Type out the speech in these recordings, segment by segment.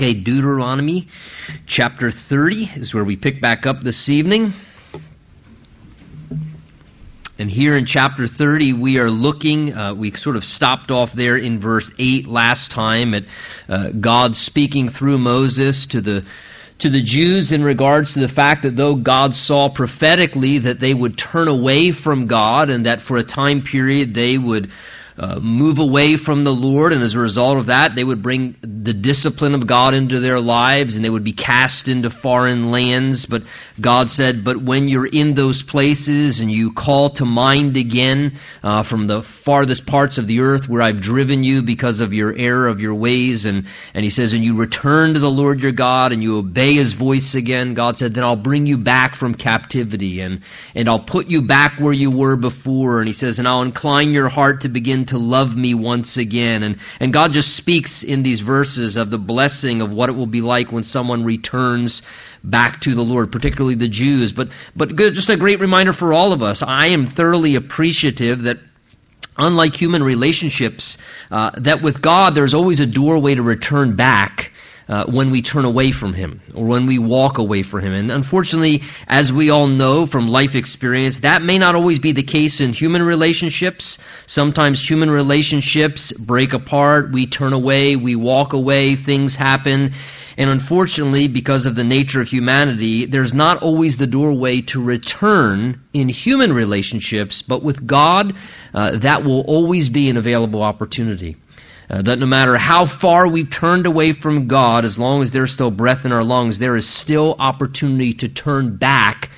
Okay, Deuteronomy chapter 30 is where we pick back up this evening. And here in chapter 30, we are looking, uh, we sort of stopped off there in verse 8 last time at uh, God speaking through Moses to the to the Jews in regards to the fact that though God saw prophetically that they would turn away from God and that for a time period they would uh, move away from the Lord, and as a result of that, they would bring the discipline of God into their lives, and they would be cast into foreign lands. But God said, "But when you're in those places and you call to mind again uh, from the farthest parts of the earth where I've driven you because of your error of your ways," and and He says, "And you return to the Lord your God and you obey His voice again," God said, "Then I'll bring you back from captivity and and I'll put you back where you were before." And He says, "And I'll incline your heart to begin." To love me once again. And, and God just speaks in these verses of the blessing of what it will be like when someone returns back to the Lord, particularly the Jews. But, but just a great reminder for all of us. I am thoroughly appreciative that unlike human relationships, uh, that with God there's always a doorway to return back uh, when we turn away from Him or when we walk away from Him. And unfortunately, as we all know from life experience, that may not always be the case in human relationships. Sometimes human relationships break apart, we turn away, we walk away, things happen. And unfortunately, because of the nature of humanity, there's not always the doorway to return in human relationships, but with God, uh, that will always be an available opportunity. Uh, that no matter how far we've turned away from God, as long as there's still breath in our lungs, there is still opportunity to turn back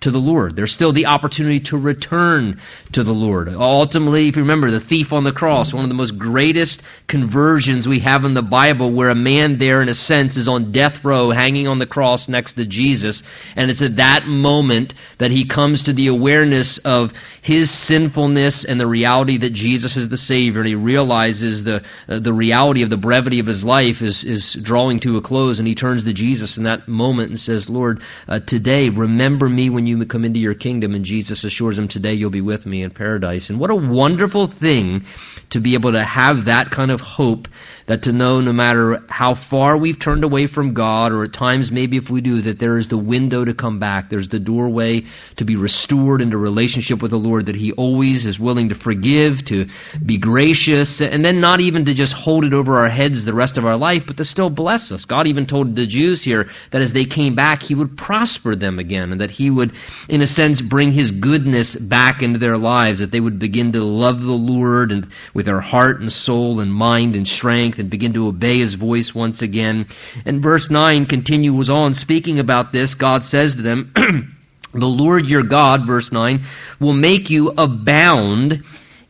to the Lord. There's still the opportunity to return to the Lord. Ultimately, if you remember, the thief on the cross, one of the most greatest conversions we have in the Bible, where a man there, in a sense, is on death row hanging on the cross next to Jesus. And it's at that moment that he comes to the awareness of his sinfulness and the reality that Jesus is the Savior. And he realizes the, uh, the reality of the brevity of his life is, is drawing to a close. And he turns to Jesus in that moment and says, Lord, uh, today, remember me when you come into your kingdom. And Jesus assures him, today you'll be with me in paradise. And what a wonderful thing to be able to have that kind of hope that to know no matter how far we've turned away from God, or at times maybe if we do, that there is the window to come back. There's the doorway to be restored into relationship with the Lord, that He always is willing to forgive, to be gracious, and then not even to just hold it over our heads the rest of our life, but to still bless us. God even told the Jews here that as they came back, He would prosper them again, and that He would, in a sense, bring His goodness back into their lives, that they would begin to love the Lord and with their heart and soul and mind and strength and begin to obey his voice once again. And verse 9 continues on speaking about this. God says to them, The Lord your God, verse 9, will make you abound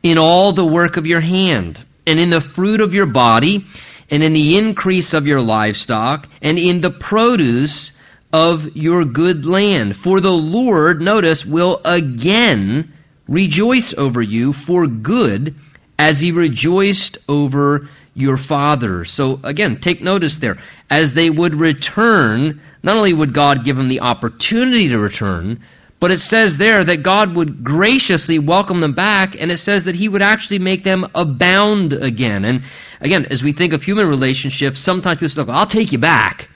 in all the work of your hand, and in the fruit of your body, and in the increase of your livestock, and in the produce of your good land. For the Lord, notice, will again rejoice over you for good as he rejoiced over your father. So again, take notice there. As they would return, not only would God give them the opportunity to return, but it says there that God would graciously welcome them back, and it says that He would actually make them abound again. And again, as we think of human relationships, sometimes people say, I'll take you back.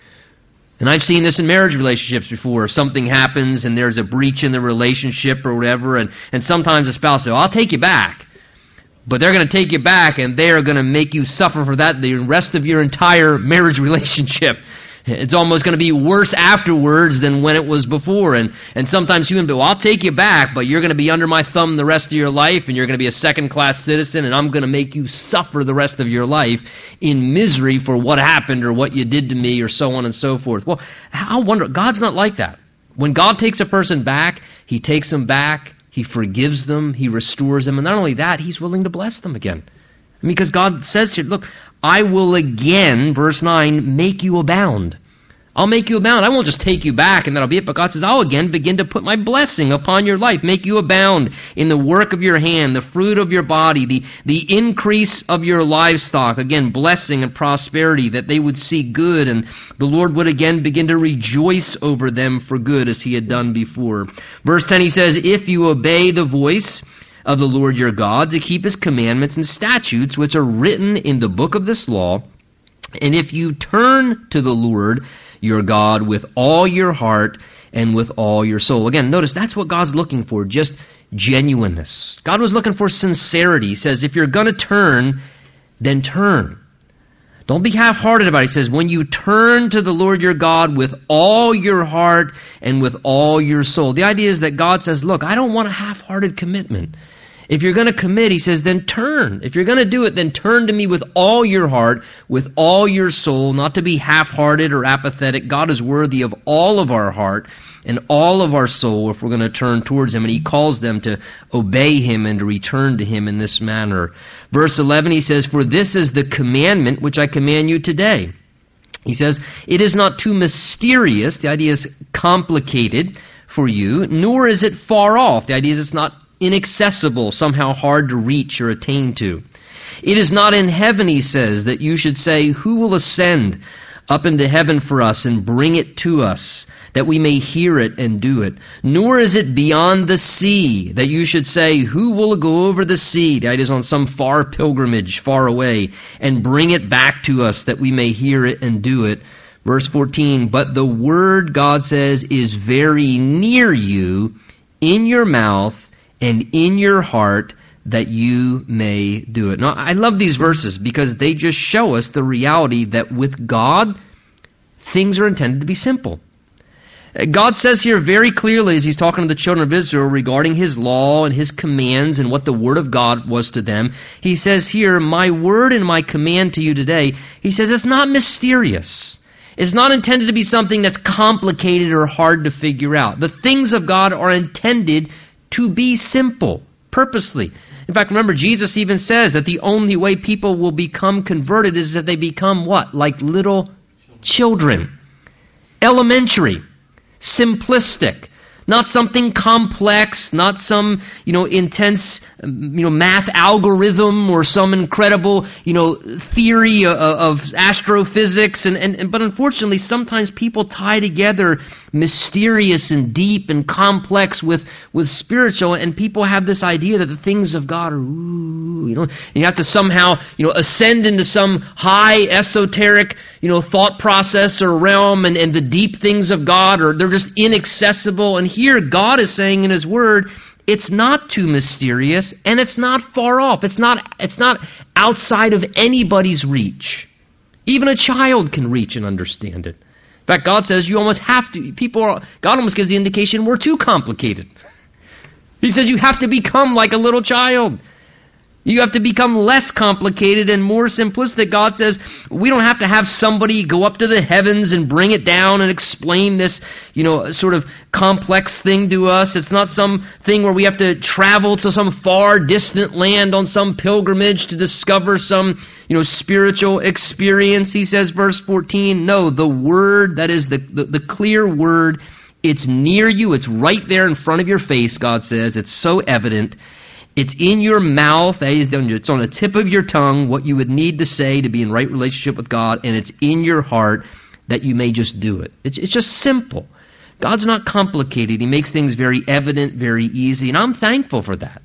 And I've seen this in marriage relationships before. Something happens and there's a breach in the relationship or whatever, and, and sometimes a spouse says, I'll take you back. But they're going to take you back and they are going to make you suffer for that the rest of your entire marriage relationship. It's almost going to be worse afterwards than when it was before. And, and sometimes human well, I'll take you back, but you're going to be under my thumb the rest of your life and you're going to be a second class citizen and I'm going to make you suffer the rest of your life in misery for what happened or what you did to me or so on and so forth. Well, how wonder, God's not like that. When God takes a person back, He takes them back he forgives them, He restores them, and not only that, He's willing to bless them again. Because God says here, look, I will again, verse 9, make you abound. I'll make you abound. I won't just take you back and that'll be it. But God says, I'll again begin to put my blessing upon your life, make you abound in the work of your hand, the fruit of your body, the, the increase of your livestock. Again, blessing and prosperity, that they would see good and the Lord would again begin to rejoice over them for good as he had done before. Verse 10, he says, If you obey the voice of the Lord your God to keep his commandments and statutes, which are written in the book of this law, And if you turn to the Lord your God with all your heart and with all your soul. Again, notice that's what God's looking for, just genuineness. God was looking for sincerity. He says, if you're going to turn, then turn. Don't be half hearted about it. He says, when you turn to the Lord your God with all your heart and with all your soul. The idea is that God says, look, I don't want a half hearted commitment. If you're going to commit, he says, then turn. If you're going to do it, then turn to me with all your heart, with all your soul, not to be half hearted or apathetic. God is worthy of all of our heart and all of our soul if we're going to turn towards Him. And He calls them to obey Him and to return to Him in this manner. Verse 11, He says, For this is the commandment which I command you today. He says, It is not too mysterious. The idea is complicated for you, nor is it far off. The idea is it's not inaccessible, somehow hard to reach or attain to. It is not in heaven, he says, that you should say, Who will ascend up into heaven for us and bring it to us, that we may hear it and do it? Nor is it beyond the sea that you should say, Who will go over the sea? That is on some far pilgrimage far away, and bring it back to us that we may hear it and do it. Verse 14, But the word, God says, is very near you, in your mouth and in your heart that you may do it. Now, I love these verses because they just show us the reality that with God, things are intended to be simple. God says here very clearly as he's talking to the children of Israel regarding his law and his commands and what the word of God was to them. He says here, my word and my command to you today, he says it's not mysterious. It's not intended to be something that's complicated or hard to figure out. The things of God are intended to be simple, purposely. In fact, remember, Jesus even says that the only way people will become converted is that they become what? Like little children. Elementary, simplistic, not something complex, not some, you know, intense, um, you know, math algorithm or some incredible, you know, theory of, of astrophysics. And, and, and, but unfortunately, sometimes people tie together mysterious and deep and complex with, with spiritual, and people have this idea that the things of God are, ooh, you know, you have to somehow, you know, ascend into some high esoteric, you know, thought process or realm, and, and the deep things of God are, they're just inaccessible. And here, God is saying in His Word, it's not too mysterious, and it's not far off. It's not, it's not outside of anybody's reach. Even a child can reach and understand it. In fact, God says you almost have to. People are, God almost gives the indication we're too complicated. He says you have to become like a little child. You have to become less complicated and more simplistic. God says we don't have to have somebody go up to the heavens and bring it down and explain this, you know, sort of complex thing to us. It's not some thing where we have to travel to some far distant land on some pilgrimage to discover some, you know, spiritual experience. He says, verse 14, no, the word, that is the, the, the clear word, it's near you. It's right there in front of your face, God says. It's so evident. It's in your mouth, that is, it's on the tip of your tongue, what you would need to say to be in right relationship with God, and it's in your heart that you may just do it. It's, it's just simple. God's not complicated. He makes things very evident, very easy, and I'm thankful for that.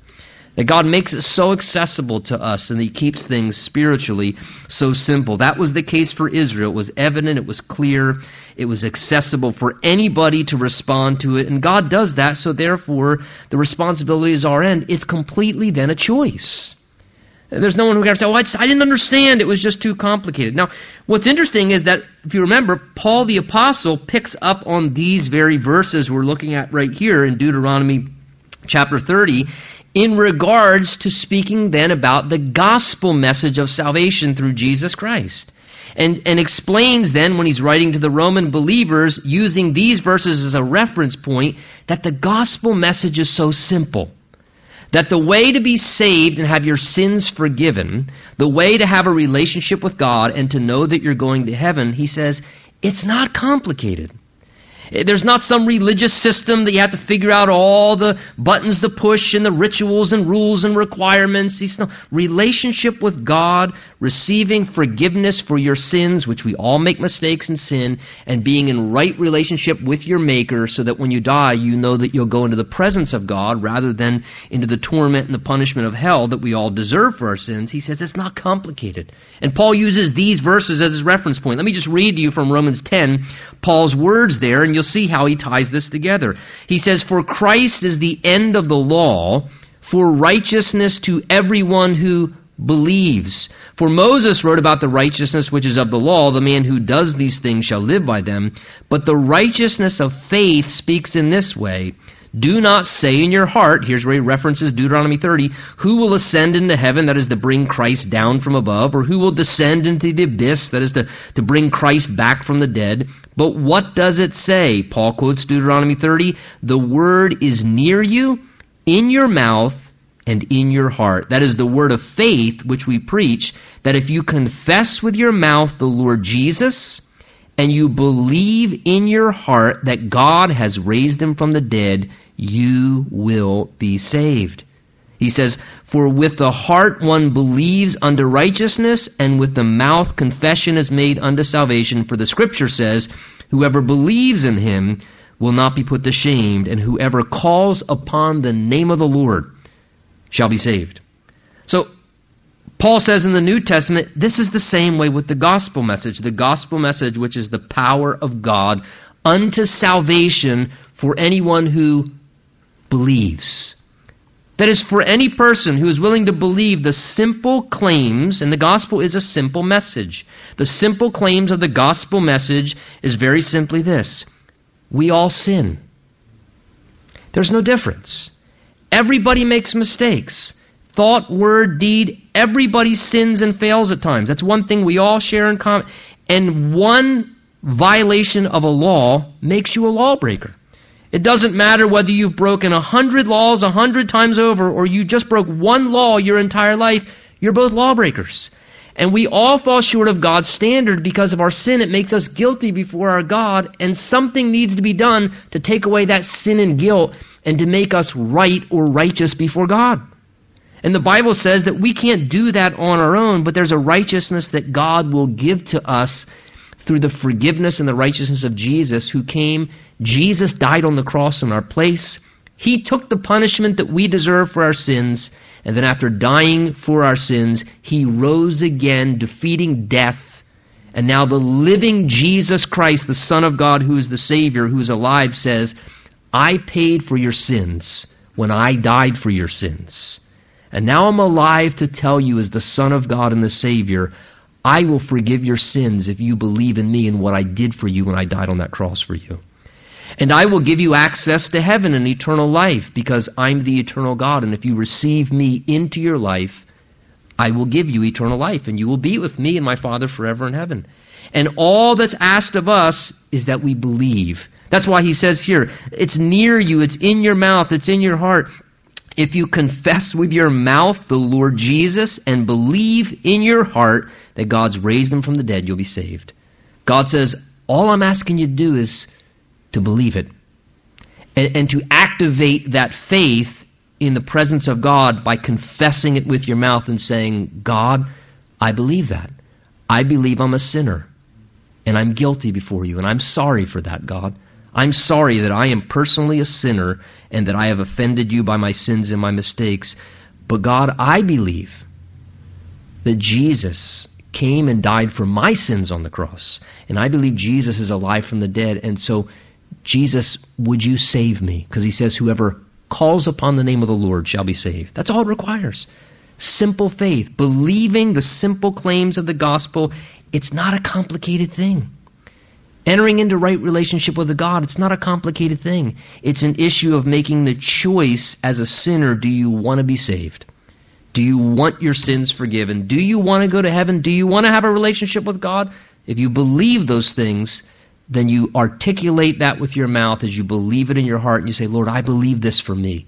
That God makes it so accessible to us and He keeps things spiritually so simple. That was the case for Israel. It was evident, it was clear, it was accessible for anybody to respond to it. And God does that, so therefore the responsibility is our end. It's completely then a choice. There's no one who can say, "Oh, I, just, I didn't understand. It was just too complicated." Now, what's interesting is that if you remember, Paul the apostle picks up on these very verses we're looking at right here in Deuteronomy chapter 30 in regards to speaking then about the gospel message of salvation through Jesus Christ. And, and explains then when he's writing to the Roman believers using these verses as a reference point that the gospel message is so simple. That the way to be saved and have your sins forgiven, the way to have a relationship with God and to know that you're going to heaven, he says, it's not complicated. Eh, there's not some religious system that you have to figure out all the buttons to push and the rituals and rules and requirements. He's no relationship with God, receiving forgiveness for your sins, which we all make mistakes and sin, and being in right relationship with your Maker so that when you die, you know that you'll go into the presence of God rather than into the torment and the punishment of hell that we all deserve for our sins. He says it's not complicated. And Paul uses these verses as his reference point. Let me just read to you from Romans 10, Paul's words there, and you'll see how he ties this together. He says, For Christ is the end of the law for righteousness to everyone who believes. For Moses wrote about the righteousness which is of the law, the man who does these things shall live by them. But the righteousness of faith speaks in this way. Do not say in your heart, here's where he references Deuteronomy 30, who will ascend into heaven, that is to bring Christ down from above, or who will descend into the abyss, that is to, to bring Christ back from the dead. But what does it say? Paul quotes Deuteronomy 30, the word is near you, in your mouth, and in your heart. That is the word of faith which we preach, that if you confess with your mouth the Lord Jesus, and you believe in your heart that God has raised him from the dead, you will be saved. He says, For with the heart one believes unto righteousness, and with the mouth confession is made unto salvation. For the scripture says, Whoever believes in him will not be put to shame, and whoever calls upon the name of the Lord shall be saved. So Paul says in the New Testament, this is the same way with the gospel message. The gospel message, which is the power of God unto salvation for anyone who believes. That is, for any person who is willing to believe the simple claims, and the gospel is a simple message. The simple claims of the gospel message is very simply this we all sin. There's no difference. Everybody makes mistakes thought, word, deed, everybody sins and fails at times. That's one thing we all share in common. And one violation of a law makes you a lawbreaker. It doesn't matter whether you've broken a hundred laws a hundred times over or you just broke one law your entire life. You're both lawbreakers. And we all fall short of God's standard because of our sin. It makes us guilty before our God, and something needs to be done to take away that sin and guilt and to make us right or righteous before God. And the Bible says that we can't do that on our own, but there's a righteousness that God will give to us through the forgiveness and the righteousness of Jesus who came. Jesus died on the cross in our place. He took the punishment that we deserve for our sins, and then after dying for our sins, he rose again, defeating death. And now the living Jesus Christ, the Son of God, who is the Savior, who is alive, says, I paid for your sins when I died for your sins. And now I'm alive to tell you, as the Son of God and the Savior, I will forgive your sins if you believe in me and what I did for you when I died on that cross for you. And I will give you access to heaven and eternal life because I'm the eternal God. And if you receive me into your life, I will give you eternal life and you will be with me and my Father forever in heaven. And all that's asked of us is that we believe. That's why he says here, it's near you, it's in your mouth, it's in your heart. If you confess with your mouth the Lord Jesus and believe in your heart that God's raised him from the dead, you'll be saved. God says, all I'm asking you to do is to believe it and, and to activate that faith in the presence of God by confessing it with your mouth and saying, God, I believe that. I believe I'm a sinner and I'm guilty before you and I'm sorry for that, God. I'm sorry that I am personally a sinner and that I have offended you by my sins and my mistakes. But God, I believe that Jesus came and died for my sins on the cross. And I believe Jesus is alive from the dead. And so, Jesus, would you save me? Because he says, whoever calls upon the name of the Lord shall be saved. That's all it requires. Simple faith, believing the simple claims of the gospel. It's not a complicated thing. Entering into right relationship with God, it's not a complicated thing. It's an issue of making the choice as a sinner do you want to be saved? Do you want your sins forgiven? Do you want to go to heaven? Do you want to have a relationship with God? If you believe those things, then you articulate that with your mouth as you believe it in your heart and you say, Lord, I believe this for me.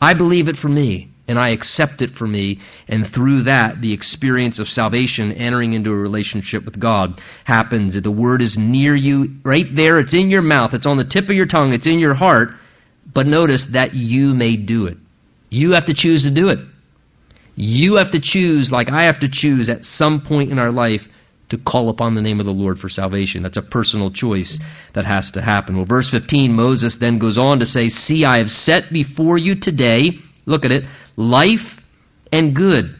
I believe it for me. And I accept it for me, and through that, the experience of salvation, entering into a relationship with God, happens. The Word is near you, right there, it's in your mouth, it's on the tip of your tongue, it's in your heart, but notice that you may do it. You have to choose to do it. You have to choose, like I have to choose at some point in our life, to call upon the name of the Lord for salvation. That's a personal choice that has to happen. Well, verse 15, Moses then goes on to say, See, I have set before you today, look at it, life and good,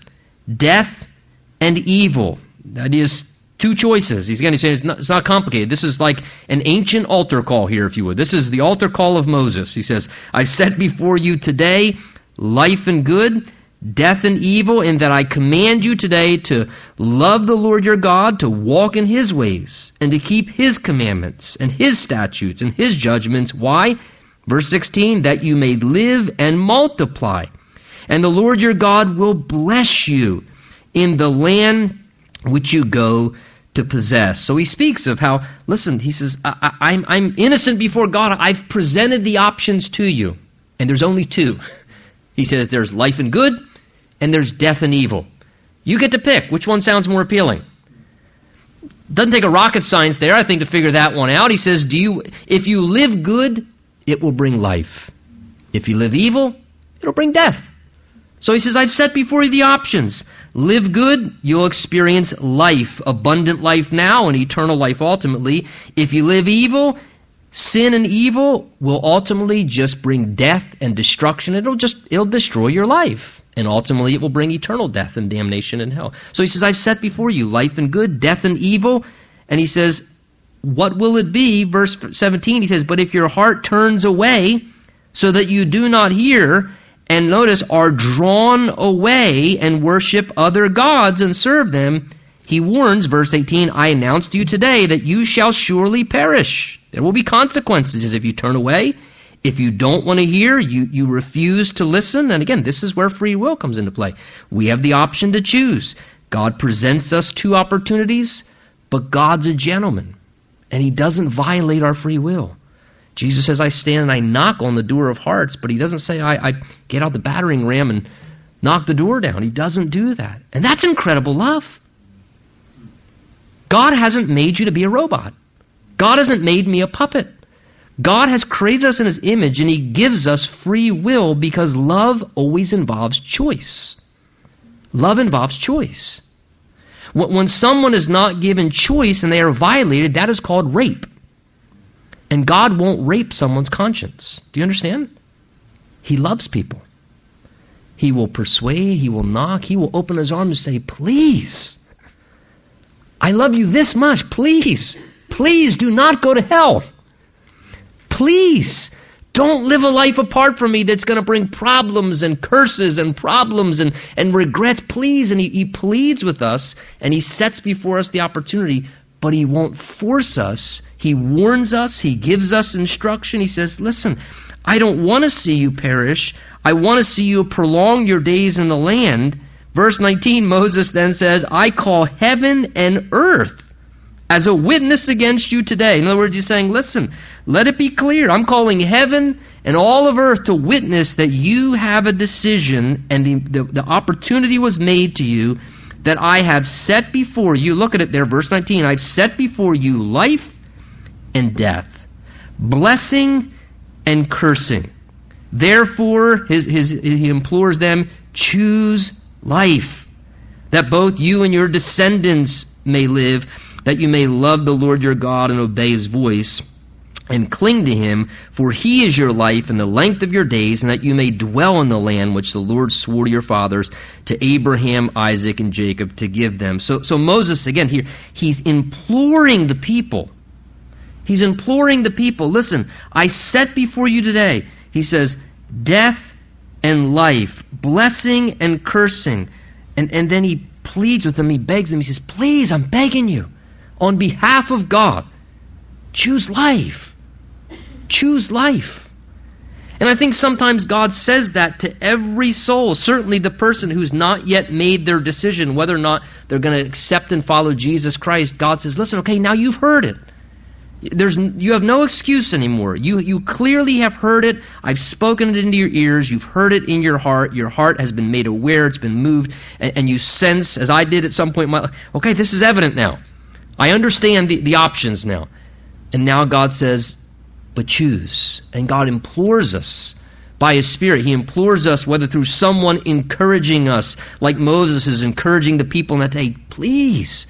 death and evil. That is two choices. He's again saying it's not, it's not complicated. This is like an ancient altar call here, if you would. This is the altar call of Moses. He says, I've set before you today life and good, death and evil, in that I command you today to love the Lord your God, to walk in his ways, and to keep his commandments and his statutes and his judgments. Why? Verse 16, that you may live and multiply. And the Lord your God will bless you in the land which you go to possess. So he speaks of how, listen, he says, I, I'm, I'm innocent before God. I've presented the options to you. And there's only two. He says there's life and good, and there's death and evil. You get to pick which one sounds more appealing. Doesn't take a rocket science there, I think, to figure that one out. He says, Do you if you live good, it will bring life. If you live evil, it'll bring death. So he says, I've set before you the options. Live good, you'll experience life, abundant life now, and eternal life ultimately. If you live evil, sin and evil will ultimately just bring death and destruction. It'll just it'll destroy your life. And ultimately it will bring eternal death and damnation and hell. So he says, I've set before you life and good, death and evil. And he says, What will it be? Verse 17, he says, But if your heart turns away so that you do not hear, and notice, are drawn away and worship other gods and serve them, he warns, verse 18, I announce to you today that you shall surely perish. There will be consequences if you turn away. If you don't want to hear, you, you refuse to listen. And again, this is where free will comes into play. We have the option to choose. God presents us two opportunities, but God's a gentleman, and He doesn't violate our free will. Jesus says, I stand and I knock on the door of hearts, but he doesn't say, I, I get out the battering ram and knock the door down. He doesn't do that. And that's incredible love. God hasn't made you to be a robot. God hasn't made me a puppet. God has created us in His image and He gives us free will because love always involves choice. Love involves choice. When someone is not given choice and they are violated, that is called rape. And God won't rape someone's conscience. Do you understand? He loves people. He will persuade, he will knock, he will open his arms and say, Please, I love you this much. Please, please do not go to hell. Please, don't live a life apart from me that's going to bring problems and curses and problems and, and regrets. Please. And he, he pleads with us and he sets before us the opportunity but he won't force us. He warns us, he gives us instruction. He says, Listen, I don't want to see you perish. I want to see you prolong your days in the land. Verse 19, Moses then says, I call heaven and earth as a witness against you today. In other words, he's saying, Listen, let it be clear. I'm calling heaven and all of earth to witness that you have a decision and the, the, the opportunity was made to you that I have set before you, look at it there, verse 19, I've set before you life and death, blessing and cursing. Therefore, his, his, he implores them, choose life, that both you and your descendants may live, that you may love the Lord your God and obey his voice and cling to him, for he is your life and the length of your days, and that you may dwell in the land which the Lord swore to your fathers, to Abraham, Isaac, and Jacob, to give them. So, so Moses, again, here, he's imploring the people. He's imploring the people, listen, I set before you today, he says, death and life, blessing and cursing. And, and then he pleads with them, he begs them, he says, please, I'm begging you, on behalf of God, choose life Choose life. And I think sometimes God says that to every soul, certainly the person who's not yet made their decision whether or not they're going to accept and follow Jesus Christ. God says, listen, okay, now you've heard it. There's, you have no excuse anymore. You, you clearly have heard it. I've spoken it into your ears. You've heard it in your heart. Your heart has been made aware. It's been moved. And, and you sense, as I did at some point in my life, okay, this is evident now. I understand the, the options now. And now God says, but choose. And God implores us by His Spirit. He implores us, whether through someone encouraging us, like Moses is encouraging the people in that day, please.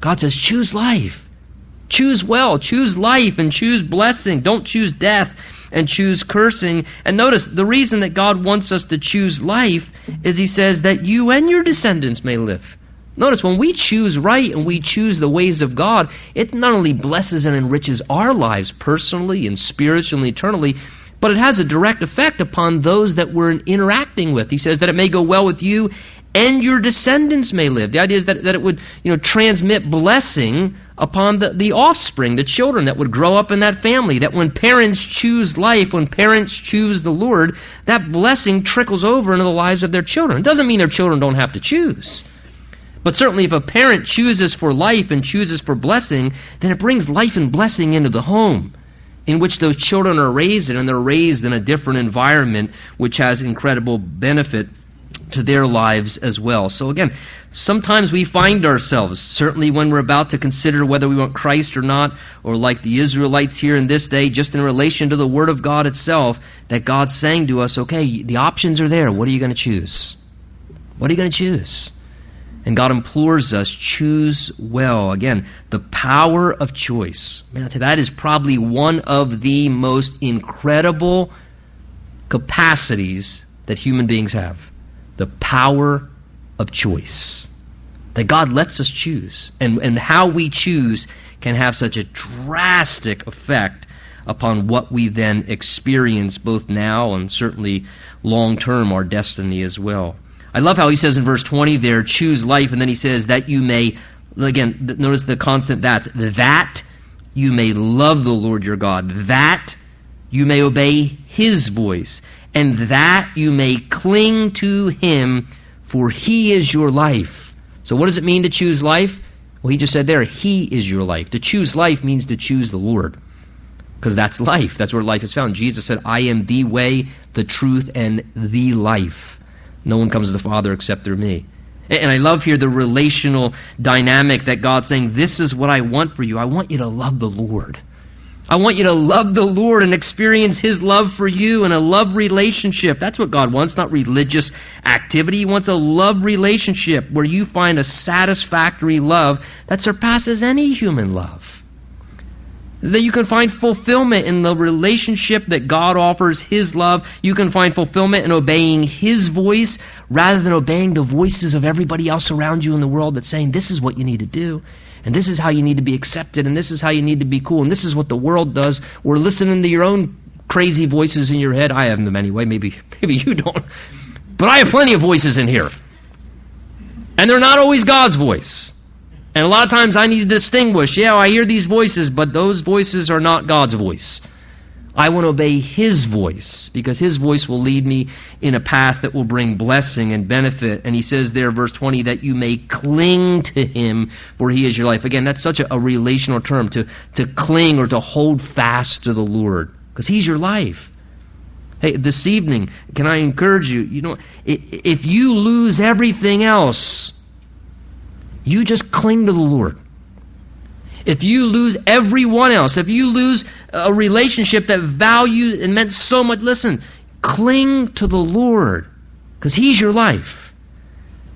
God says, choose life. Choose well, choose life, and choose blessing. Don't choose death and choose cursing. And notice the reason that God wants us to choose life is He says that you and your descendants may live. Notice when we choose right and we choose the ways of God, it not only blesses and enriches our lives personally and spiritually and eternally, but it has a direct effect upon those that we're interacting with. He says that it may go well with you and your descendants may live. The idea is that, that it would you know, transmit blessing upon the, the offspring, the children that would grow up in that family. That when parents choose life, when parents choose the Lord, that blessing trickles over into the lives of their children. It doesn't mean their children don't have to choose. But certainly, if a parent chooses for life and chooses for blessing, then it brings life and blessing into the home in which those children are raised in, and they're raised in a different environment, which has incredible benefit to their lives as well. So again, sometimes we find ourselves, certainly when we're about to consider whether we want Christ or not, or like the Israelites here in this day, just in relation to the Word of God itself, that God's saying to us, okay, the options are there. What are you going to choose? What are you going to choose? And God implores us, choose well. Again, the power of choice. Man, that is probably one of the most incredible capacities that human beings have the power of choice. That God lets us choose. And, and how we choose can have such a drastic effect upon what we then experience both now and certainly long term our destiny as well. I love how he says in verse 20 there, choose life, and then he says that you may, again, notice the constant that's, that you may love the Lord your God, that you may obey his voice, and that you may cling to him, for he is your life. So, what does it mean to choose life? Well, he just said there, he is your life. To choose life means to choose the Lord. Because that's life. That's where life is found. Jesus said, I am the way, the truth, and the life. No one comes to the Father except through me. And I love here the relational dynamic that God's saying, This is what I want for you. I want you to love the Lord. I want you to love the Lord and experience His love for you and a love relationship. That's what God wants, not religious activity. He wants a love relationship where you find a satisfactory love that surpasses any human love. That you can find fulfillment in the relationship that God offers His love. You can find fulfillment in obeying His voice rather than obeying the voices of everybody else around you in the world that's saying, this is what you need to do and this is how you need to be accepted, and this is how you need to be cool, and this is what the world does. We're listening to your own crazy voices in your head. I have them anyway. Maybe maybe you don't, but I have plenty of voices in here, and they're not always God's voice. And a lot of times I need to distinguish. Yeah, I hear these voices, but those voices are not God's voice. I want to obey His voice because His voice will lead me in a path that will bring blessing and benefit. And He says there, verse 20, that you may cling to Him for He is your life. Again, that's such a, a relational term to, to cling or to hold fast to the Lord because He's your life. Hey, this evening, can I encourage you? You know, if you lose everything else, you just cling to the Lord. If you lose everyone else, if you lose a relationship that valued and meant so much, listen, cling to the Lord because He's your life.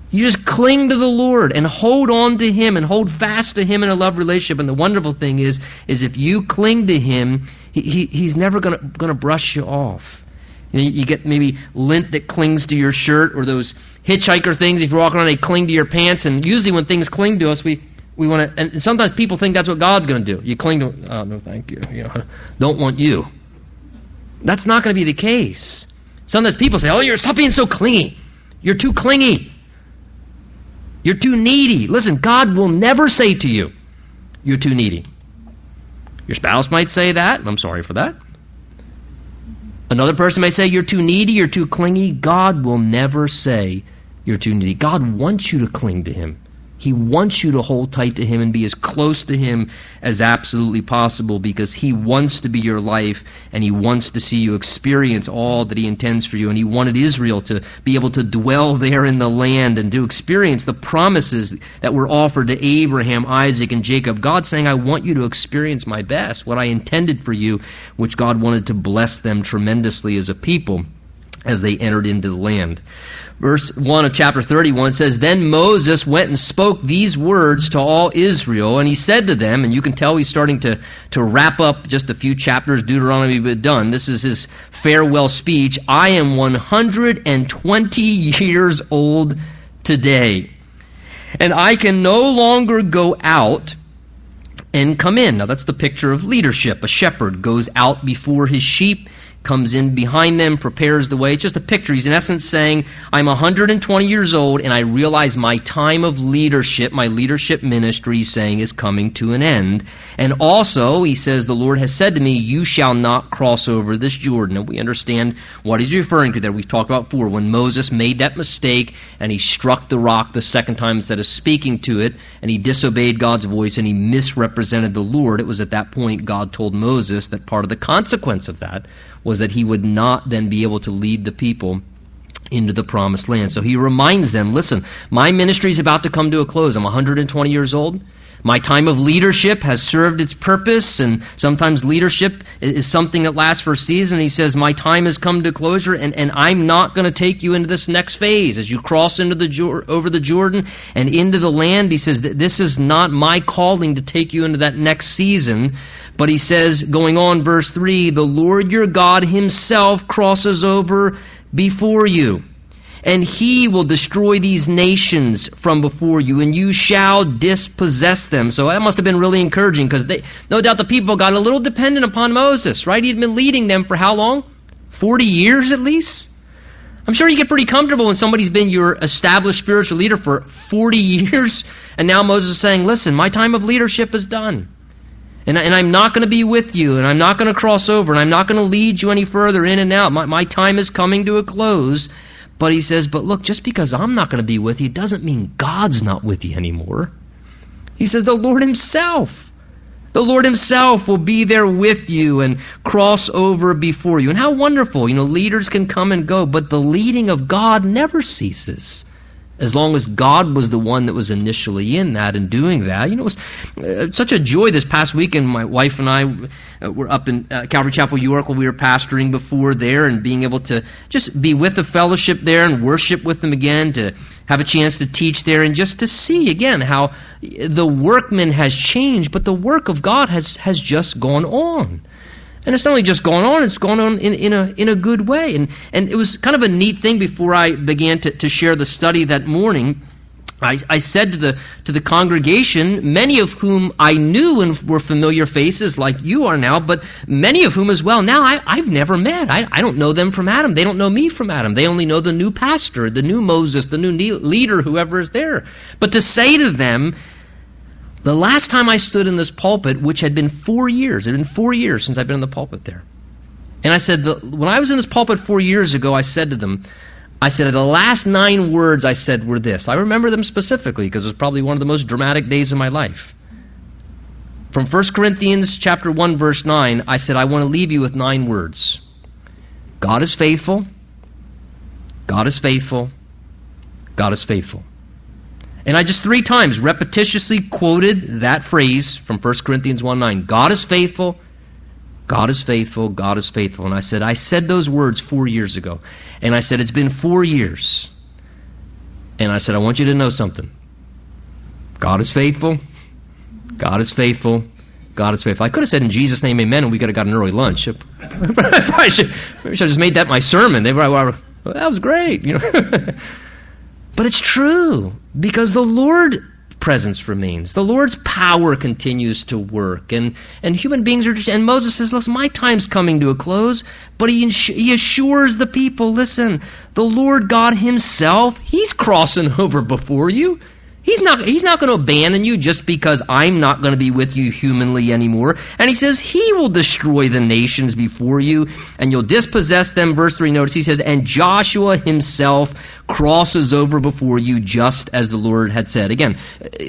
You just cling to the Lord and hold on to Him and hold fast to Him in a love relationship. And the wonderful thing is, is if you cling to Him, he, he, He's never going to brush you off. You, get maybe lint that clings to your shirt or those hitchhiker things. If you're walking around, they cling to your pants. And usually when things cling to us, we we want to, and sometimes people think that's what God's going to do. You cling to, oh no, thank you. You know, don't want you. That's not going to be the case. Sometimes people say, "Oh, you're stop being so clingy. You're too clingy. You're too needy." Listen, God will never say to you, "You're too needy." Your spouse might say that, I'm sorry for that. Another person may say, You're too needy, you're too clingy. God will never say, You're too needy. God wants you to cling to Him. He wants you to hold tight to Him and be as close to Him as absolutely possible because He wants to be your life and He wants to see you experience all that He intends for you. And He wanted Israel to be able to dwell there in the land and to experience the promises that were offered to Abraham, Isaac, and Jacob. God saying, I want you to experience my best, what I intended for you, which God wanted to bless them tremendously as a people as they entered into the land. Verse 1 of chapter 31 says, Then Moses went and spoke these words to all Israel, and he said to them, and you can tell he's starting to, to wrap up just a few chapters, Deuteronomy but done. This is his farewell speech. I am 120 years old today, and I can no longer go out and come in. Now that's the picture of leadership. A shepherd goes out before his sheep comes in behind them, prepares the way. It's just a picture. He's in essence saying, I'm 120 years old and I realize my time of leadership, my leadership ministry, he's saying, is coming to an end. And also, he says, the Lord has said to me, you shall not cross over this Jordan. And we understand what he's referring to there. We've talked about before. When Moses made that mistake and he struck the rock the second time instead of speaking to it and he disobeyed God's voice and he misrepresented the Lord, it was at that point God told Moses that part of the consequence of that was that he would not then be able to lead the people into the promised land. So he reminds them, listen, my ministry is about to come to a close. I'm 120 years old. My time of leadership has served its purpose, and sometimes leadership is something that lasts for a season. He says, My time has come to closure, and, and I'm not going to take you into this next phase. As you cross into the over the Jordan and into the land, he says, This is not my calling to take you into that next season. But he says, going on, verse 3 The Lord your God himself crosses over before you, and he will destroy these nations from before you, and you shall dispossess them. So that must have been really encouraging because no doubt the people got a little dependent upon Moses, right? He'd been leading them for how long? 40 years at least? I'm sure you get pretty comfortable when somebody's been your established spiritual leader for 40 years, and now Moses is saying, Listen, my time of leadership is done. And, and I'm not going to be with you, and I'm not going to cross over, and I'm not going to lead you any further in and out. My, my time is coming to a close. But he says, but look, just because I'm not going to be with you doesn't mean God's not with you anymore. He says, the Lord Himself. The Lord Himself will be there with you and cross over before you. And how wonderful. You know, leaders can come and go, but the leading of God never ceases as long as God was the one that was initially in that and doing that. You know, it was uh, such a joy this past weekend. My wife and I uh, were up in uh, Calvary Chapel, York, where we were pastoring before there, and being able to just be with the fellowship there and worship with them again, to have a chance to teach there, and just to see again how the workman has changed, but the work of God has has just gone on. And it's not only just gone on, it's gone on in, in, a, in a good way. And, and it was kind of a neat thing before I began to, to share the study that morning. I, I said to the, to the congregation, many of whom I knew and were familiar faces like you are now, but many of whom as well now I, I've never met. I, I don't know them from Adam. They don't know me from Adam. They only know the new pastor, the new Moses, the new leader, whoever is there. But to say to them, the last time I stood in this pulpit, which had been four years, it had been four years since I've been in the pulpit there. And I said, the, when I was in this pulpit four years ago, I said to them, I said, the last nine words I said were this. I remember them specifically because it was probably one of the most dramatic days of my life. From 1 Corinthians chapter 1 verse 9, I said, I want to leave you with nine words. God is faithful. God is faithful. God is faithful. And I just three times repetitiously quoted that phrase from 1 Corinthians 1 9. God is faithful. God is faithful. God is faithful. And I said, I said those words four years ago. And I said, it's been four years. And I said, I want you to know something. God is faithful. God is faithful. God is faithful. I could have said in Jesus' name, amen, and we could have got an early lunch. I probably should, maybe should have just made that my sermon. They were, well, that was great. You know. But it's true because the Lord presence remains. The Lord's power continues to work. And, and human beings are just, and Moses says, listen, my time's coming to a close. But he, he assures the people, listen, the Lord God himself, he's crossing over before you. He's not, he's not going to abandon you just because I'm not going to be with you humanly anymore. And he says he will destroy the nations before you and you'll dispossess them. Verse 3 notice he says, and Joshua himself crosses over before you just as the Lord had said. Again,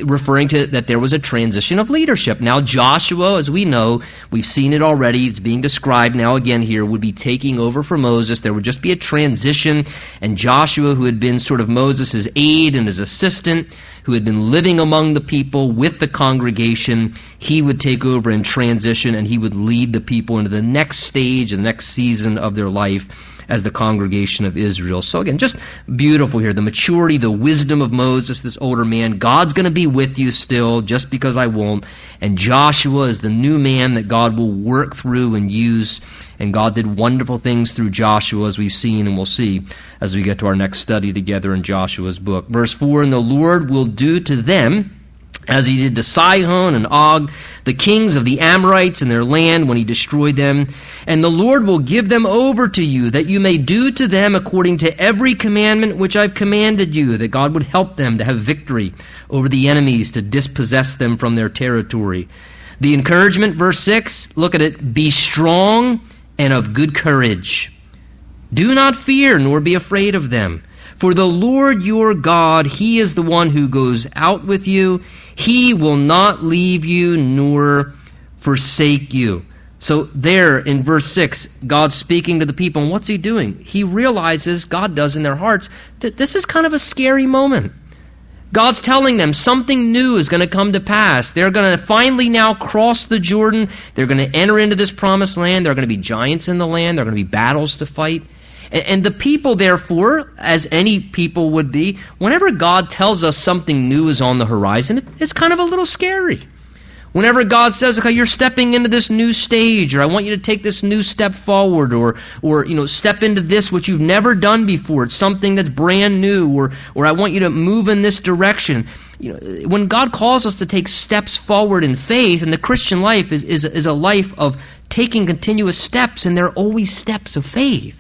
referring to that there was a transition of leadership. Now Joshua, as we know, we've seen it already, it's being described now again here, would be taking over for Moses. There would just be a transition and Joshua, who had been sort of Moses' aide and his assistant, who had been living among the people with the congregation, he would take over and transition and he would lead the people into the next stage, and the next season of their life as the congregation of Israel. So again, just beautiful here. The maturity, the wisdom of Moses, this older man. God's going to be with you still just because I won't. And Joshua is the new man that God will work through and use. And God did wonderful things through Joshua as we've seen and we'll see as we get to our next study together in Joshua's book. Verse 4, And the Lord will do to them as he did to Sihon and Og, the kings of the Amorites and their land when he destroyed them. And the Lord will give them over to you, that you may do to them according to every commandment which I've commanded you, that God would help them to have victory over the enemies, to dispossess them from their territory. The encouragement, verse 6, look at it. Be strong and of good courage. Do not fear, nor be afraid of them. For the Lord your God, He is the one who goes out with you. He will not leave you nor forsake you. So there in verse 6, God's speaking to the people, and what's he doing? He realizes, God does in their hearts, that this is kind of a scary moment. God's telling them something new is going to come to pass. They're going to finally now cross the Jordan. They're going to enter into this promised land. There are going to be giants in the land. There are going to be battles to fight. And the people, therefore, as any people would be, whenever God tells us something new is on the horizon, it's kind of a little scary. Whenever God says, okay, you're stepping into this new stage, or I want you to take this new step forward, or, or, you know, step into this which you've never done before. It's something that's brand new, or, or I want you to move in this direction. You know, when God calls us to take steps forward in faith, and the Christian life is, is, is a life of taking continuous steps, and they're always steps of faith.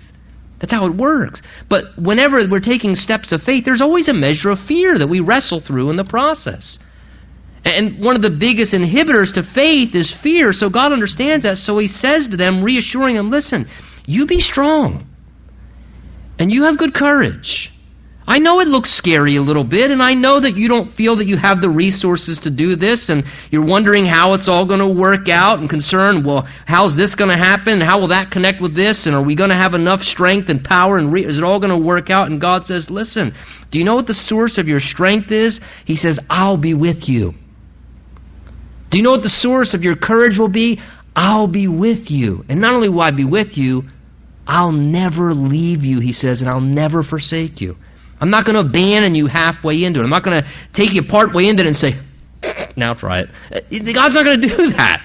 That's how it works. But whenever we're taking steps of faith, there's always a measure of fear that we wrestle through in the process. And one of the biggest inhibitors to faith is fear. So God understands that. So He says to them, reassuring them, listen, you be strong. And you have good courage. I know it looks scary a little bit, and I know that you don't feel that you have the resources to do this, and you're wondering how it's all going to work out, and concerned, well, how's this going to happen? How will that connect with this? And are we going to have enough strength and power? And re- is it all going to work out? And God says, listen, do you know what the source of your strength is? He says, I'll be with you. Do you know what the source of your courage will be? I'll be with you. And not only will I be with you, I'll never leave you, he says, and I'll never forsake you. I'm not going to abandon you halfway into it. I'm not going to take you part way into it and say, now try it. God's not going to do that.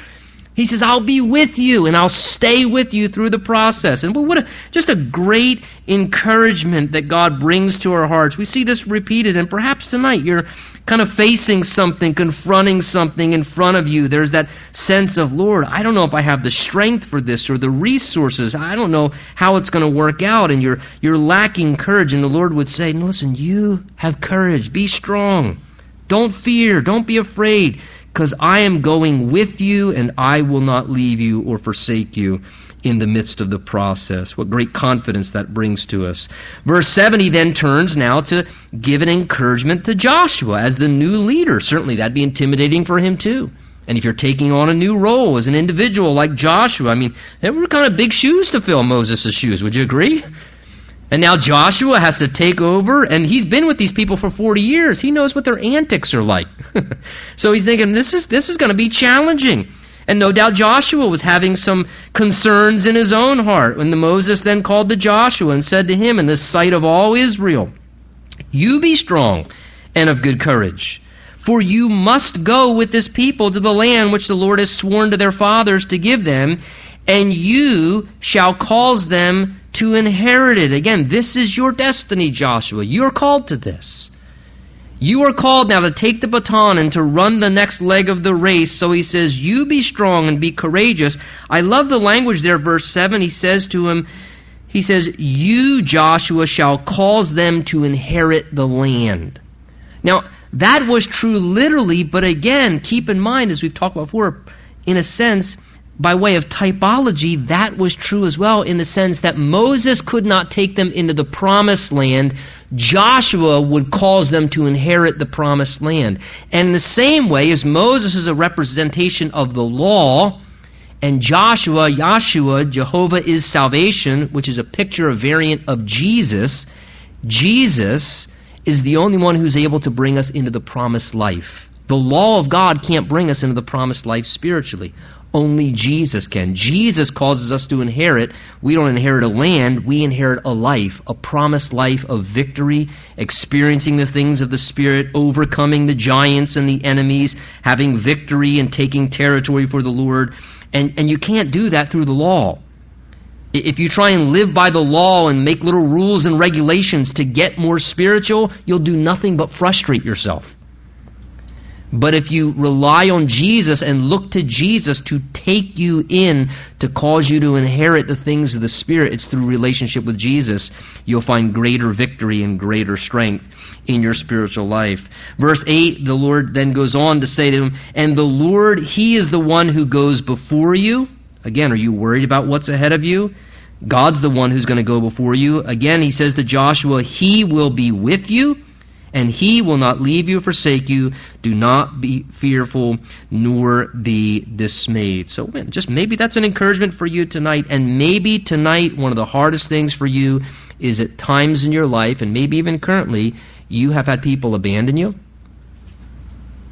He says, I'll be with you and I'll stay with you through the process. And what a, just a great encouragement that God brings to our hearts. We see this repeated, and perhaps tonight you're kind of facing something, confronting something in front of you. There's that sense of, Lord, I don't know if I have the strength for this or the resources. I don't know how it's going to work out. And you're, you're lacking courage. And the Lord would say, listen, you have courage. Be strong. Don't fear. Don't be afraid because I am going with you and I will not leave you or forsake you in the midst of the process. What great confidence that brings to us. Verse 70 then turns now to give an encouragement to Joshua as the new leader. Certainly that'd be intimidating for him too. And if you're taking on a new role as an individual like Joshua, I mean, they were kind of big shoes to fill Moses' shoes. Would you agree? And now Joshua has to take over, and he's been with these people for 40 years. He knows what their antics are like. so he's thinking, this is, this is going to be challenging. And no doubt Joshua was having some concerns in his own heart when the Moses then called to Joshua and said to him in the sight of all Israel, You be strong and of good courage. For you must go with this people to the land which the Lord has sworn to their fathers to give them, and you shall cause them to inherit it. Again, this is your destiny, Joshua. You're called to this. You are called now to take the baton and to run the next leg of the race. So he says, You be strong and be courageous. I love the language there, verse 7. He says to him, He says, You, Joshua, shall cause them to inherit the land. Now, that was true literally, but again, keep in mind, as we've talked about before, in a sense, by way of typology, that was true as well in the sense that Moses could not take them into the promised land. Joshua would cause them to inherit the promised land. And in the same way as Moses is a representation of the law, and Joshua, Yahshua, Jehovah is salvation, which is a picture, a variant of Jesus, Jesus is the only one who's able to bring us into the promised life. The law of God can't bring us into the promised life spiritually. Only Jesus can. Jesus causes us to inherit. We don't inherit a land, we inherit a life, a promised life of victory, experiencing the things of the Spirit, overcoming the giants and the enemies, having victory and taking territory for the Lord. And, and you can't do that through the law. If you try and live by the law and make little rules and regulations to get more spiritual, you'll do nothing but frustrate yourself. But if you rely on Jesus and look to Jesus to take you in, to cause you to inherit the things of the Spirit, it's through relationship with Jesus, you'll find greater victory and greater strength in your spiritual life. Verse 8, the Lord then goes on to say to him, And the Lord, He is the one who goes before you. Again, are you worried about what's ahead of you? God's the one who's going to go before you. Again, He says to Joshua, He will be with you and he will not leave you or forsake you. Do not be fearful nor be dismayed. So just maybe that's an encouragement for you tonight. And maybe tonight one of the hardest things for you is at times in your life, and maybe even currently, you have had people abandon you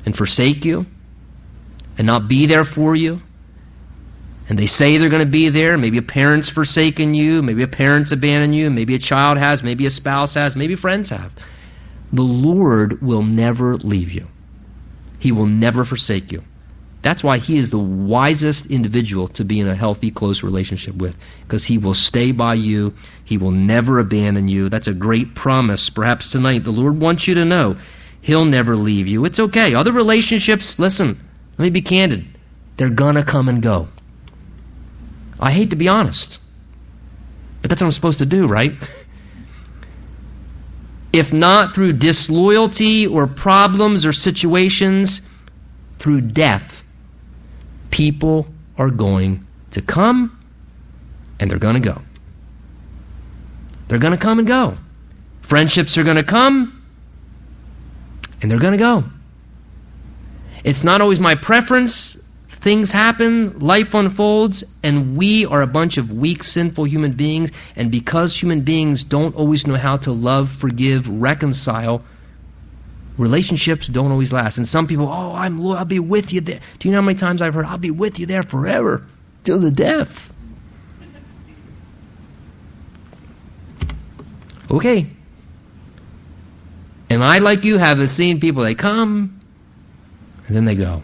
and forsake you and not be there for you. And they say they're going to be there. Maybe a parent's forsaken you. Maybe a parent's abandoned you. Maybe a child has. Maybe a spouse has. Maybe friends have. The Lord will never leave you. He will never forsake you. That's why he is the wisest individual to be in a healthy, close relationship with, because he will stay by you. He will never abandon you. That's a great promise. Perhaps tonight the Lord wants you to know he'll never leave you. It's okay. Other relationships, listen, let me be candid. They're going to come and go. I hate to be honest, but that's what I'm supposed to do, right? if not through disloyalty or problems or situations, through death, people are going to come and they're going to go. They're going to come and go. Friendships are going to come and they're going to go. It's not always my preference Things happen, life unfolds, and we are a bunch of weak, sinful human beings. And because human beings don't always know how to love, forgive, reconcile, relationships don't always last. And some people, oh, I'm, I'll be with you there. Do you know how many times I've heard, I'll be with you there forever, till the death? Okay. And I, like you, have seen people, they come, and then they go.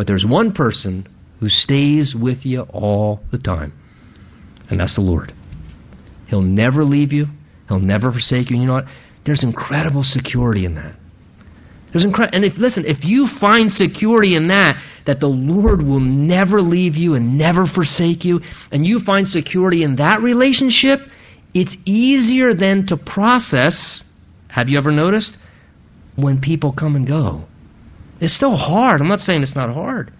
But there's one person who stays with you all the time, and that's the Lord. He'll never leave you, He'll never forsake you. And you know what? There's incredible security in that. There's incre- and if listen, if you find security in that, that the Lord will never leave you and never forsake you, and you find security in that relationship, it's easier then to process. Have you ever noticed? When people come and go. It's still hard. I'm not saying it's not hard.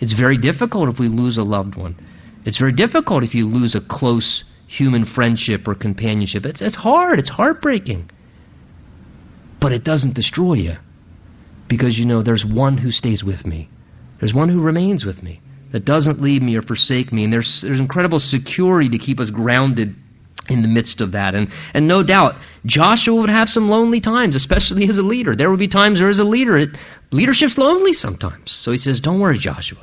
It's very difficult if we lose a loved one. It's very difficult if you lose a close human friendship or companionship. It's, it's hard. It's heartbreaking. But it doesn't destroy you because you know there's one who stays with me. There's one who remains with me that doesn't leave me or forsake me. And there's, there's incredible security to keep us grounded in the midst of that. And, and no doubt, Joshua would have some lonely times, especially as a leader. There would be times where, as a leader, it, leadership's lonely sometimes. So he says, Don't worry, Joshua.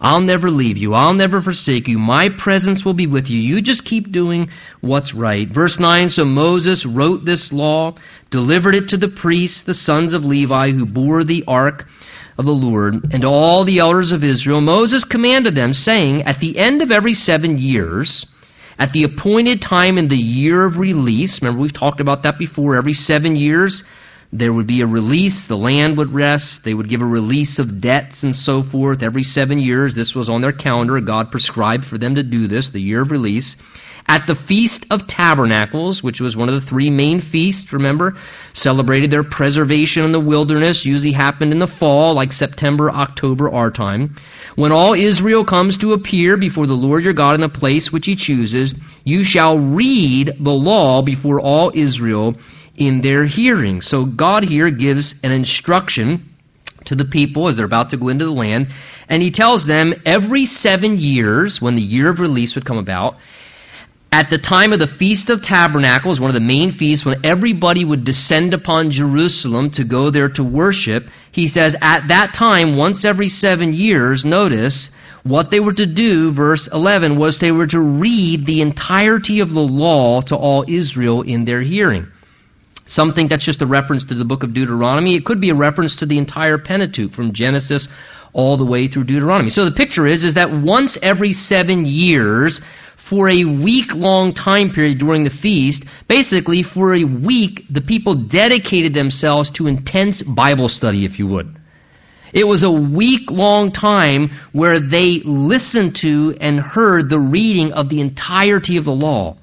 I'll never leave you. I'll never forsake you. My presence will be with you. You just keep doing what's right. Verse 9 So Moses wrote this law, delivered it to the priests, the sons of Levi, who bore the ark of the Lord, and all the elders of Israel. Moses commanded them, saying, At the end of every seven years, at the appointed time in the year of release, remember we've talked about that before, every seven years there would be a release, the land would rest, they would give a release of debts and so forth every seven years. This was on their calendar. God prescribed for them to do this, the year of release. at the Feast of Tabernacles, which was one of the three main feasts, remember, celebrated their preservation in the wilderness, usually happened in the fall, like September, October, our time. When all Israel comes to appear before the Lord your God in the place which he chooses, you shall read the law before all Israel in their hearing. So God here gives an instruction to the people as they're about to go into the land, and he tells them every seven years, when the year of release would come about, at the time of the Feast of Tabernacles, one of the main feasts, when everybody would descend upon Jerusalem to go there to worship, he says at that time, once every seven years, notice, what they were to do, verse 11, was they were to read the entirety of the law to all Israel in their hearing. Some think that's just a reference to the book of Deuteronomy. It could be a reference to the entire Pentateuch from Genesis all the way through Deuteronomy. So the picture is, is that once every seven years, for a week long time period during the feast, basically for a week, the people dedicated themselves to intense Bible study, if you would. It was a week long time where they listened to and heard the reading of the entirety of the law.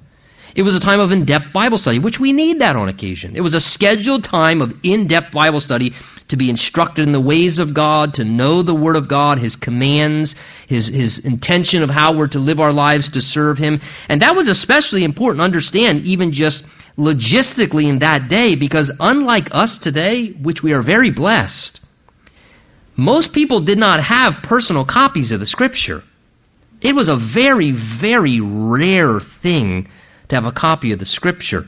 It was a time of in depth Bible study, which we need that on occasion. It was a scheduled time of in depth Bible study to be instructed in the ways of God, to know the Word of God, His commands, His, His intention of how we're to live our lives to serve Him. And that was especially important to understand, even just logistically in that day, because unlike us today, which we are very blessed, most people did not have personal copies of the Scripture. It was a very, very rare thing to have a copy of the Scripture.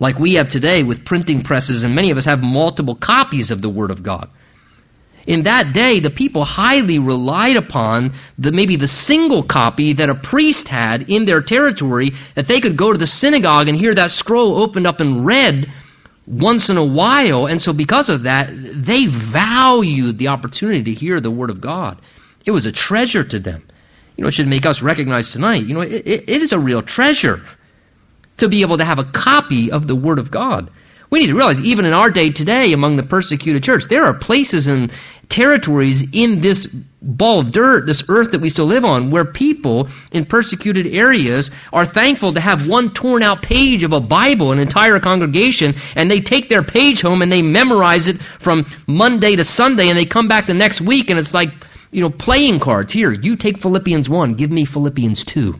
Like we have today with printing presses, and many of us have multiple copies of the Word of God. In that day, the people highly relied upon the, maybe the single copy that a priest had in their territory that they could go to the synagogue and hear that scroll opened up and read once in a while. And so, because of that, they valued the opportunity to hear the Word of God. It was a treasure to them. You know, it should make us recognize tonight, you know, it, it, is a real treasure to be able to have a copy of the Word of God. We need to realize, even in our day today, among the persecuted church, there are places and territories in this ball of dirt, this earth that we still live on, where people in persecuted areas are thankful to have one torn out page of a Bible, an entire congregation, and they take their page home and they memorize it from Monday to Sunday, and they come back the next week, and it's like, you know, playing cards. Here, you take Philippians 1, give me Philippians 2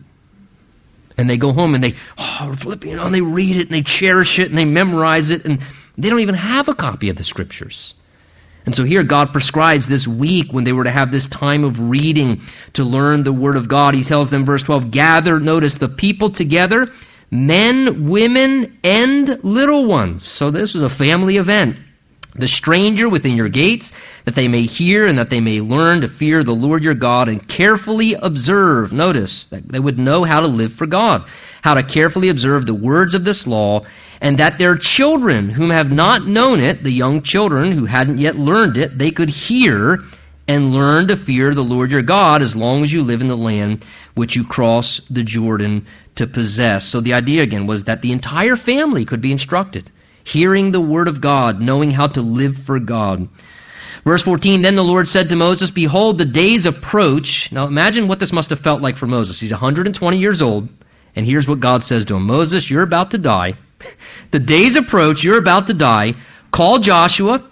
and they go home and they, oh, Philippians, and they read it and they cherish it and they memorize it and they don't even have a copy of the scriptures. And so here God prescribes this week when they were to have this time of reading to learn the Word of God. He tells them, verse 12, gather, notice, the people together, men, women, and little ones. So this was a family event the stranger within your gates, that they may hear and that they may learn to fear the Lord your God and carefully observe. Notice that they would know how to live for God, how to carefully observe the words of this law, and that their children, whom have not known it, the young children who hadn't yet learned it, they could hear and learn to fear the Lord your God as long as you live in the land which you cross the Jordan to possess. So the idea again was that the entire family could be instructed hearing the word of God, knowing how to live for God. Verse 14, then the Lord said to Moses, Behold, the days approach. Now imagine what this must have felt like for Moses. He's 120 years old, and here's what God says to him Moses, you're about to die. the days approach, you're about to die. Call Joshua,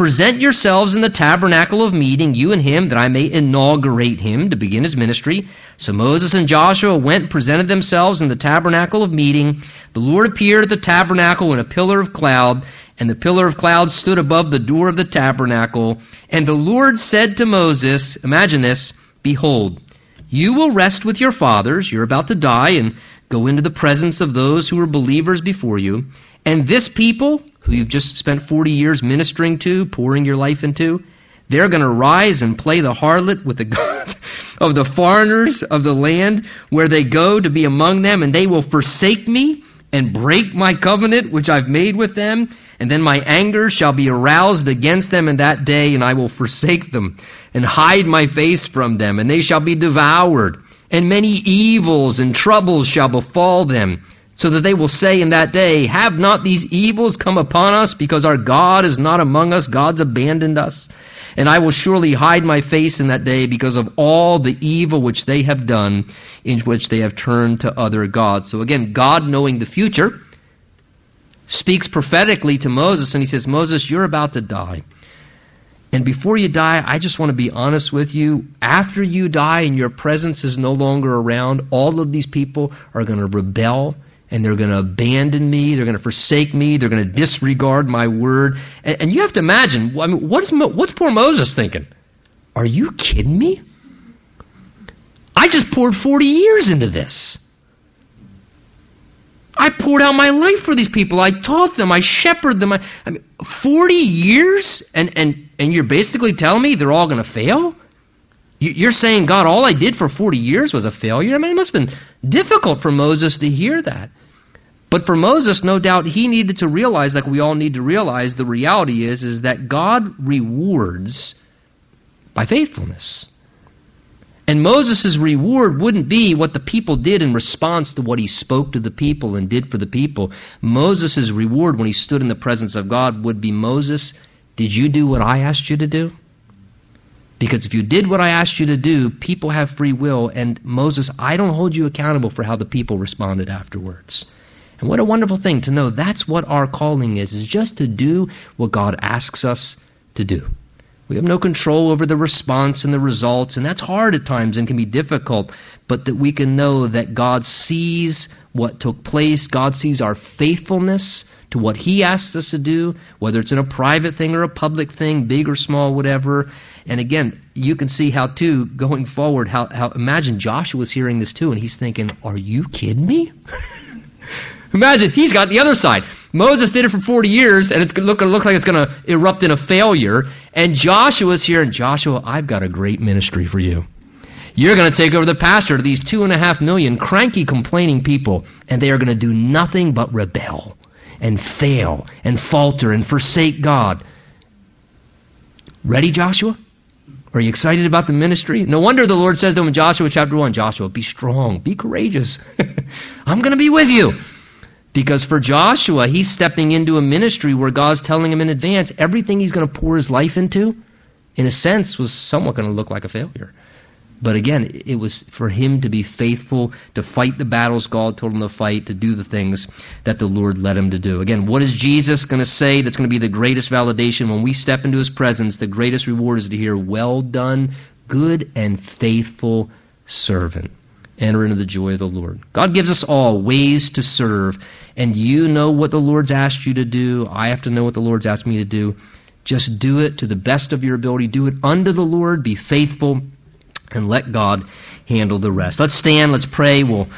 present yourselves in the tabernacle of meeting, you and him, that I may inaugurate him to begin his ministry. So Moses and Joshua went and presented themselves in the tabernacle of meeting. The Lord appeared at the tabernacle in a pillar of cloud, and the pillar of cloud stood above the door of the tabernacle. And the Lord said to Moses, Imagine this, Behold, you will rest with your fathers, you're about to die, and go into the presence of those who were believers before you. And this people, who you've just spent 40 years ministering to, pouring your life into, they're going to rise and play the harlot with the gods of the foreigners of the land where they go to be among them, and they will forsake me and break my covenant which I've made with them, and then my anger shall be aroused against them in that day, and I will forsake them, and hide my face from them, and they shall be devoured, and many evils and troubles shall befall them, so that they will say in that day, Have not these evils come upon us, because our God is not among us, God's abandoned us? And I will surely hide my face in that day because of all the evil which they have done, in which they have turned to other gods. So again, God knowing the future speaks prophetically to Moses and he says, Moses, you're about to die. And before you die, I just want to be honest with you. After you die and your presence is no longer around, all of these people are going to rebel and they're going to abandon me. They're going to forsake me. They're going to disregard my word. And, and you have to imagine, I mean, what's, what's poor Moses thinking? Are you kidding me? I just poured 40 years into this. I poured out my life for these people. I taught them. I shepherded them. I, I mean, 40 years? And, and, and you're basically telling me they're all going to fail? You're saying, God, all I did for 40 years was a failure? I mean, it must have been difficult for Moses to hear that. But for Moses, no doubt he needed to realize, like we all need to realize, the reality is, is that God rewards by faithfulness. And Moses' reward wouldn't be what the people did in response to what he spoke to the people and did for the people. Moses' reward when he stood in the presence of God would be Moses, did you do what I asked you to do? Because if you did what I asked you to do, people have free will. And Moses, I don't hold you accountable for how the people responded afterwards. And what a wonderful thing to know that's what our calling is, is just to do what God asks us to do. We have no control over the response and the results, and that's hard at times and can be difficult, but that we can know that God sees what took place, God sees our faithfulness to what He asks us to do, whether it's in a private thing or a public thing, big or small, whatever. And again, you can see how, too, going forward, how, how imagine Joshua's hearing this too, and he's thinking, Are you kidding me? imagine, he's got the other side. Moses did it for 40 years, and it's going to look like it's going to erupt in a failure. And Joshua's here, and Joshua, I've got a great ministry for you. You're going to take over the pastor to these two and a half million cranky, complaining people, and they are going to do nothing but rebel and fail and falter and forsake God. Ready, Joshua? Are you excited about the ministry? No wonder the Lord says to him in Joshua chapter 1 Joshua, be strong, be courageous. I'm going to be with you. Because for Joshua, he's stepping into a ministry where God's telling him in advance everything he's going to pour his life into, in a sense, was somewhat going to look like a failure. But again, it was for him to be faithful, to fight the battles God told him to fight, to do the things that the Lord led him to do. Again, what is Jesus going to say that's going to be the greatest validation when we step into his presence? The greatest reward is to hear, Well done, good and faithful servant enter into the joy of the Lord. God gives us all ways to serve, and you know what the Lord's asked you to do. I have to know what the Lord's asked me to do. Just do it to the best of your ability. Do it unto the Lord. Be faithful, and let God handle the rest. Let's stand. Let's pray. We'll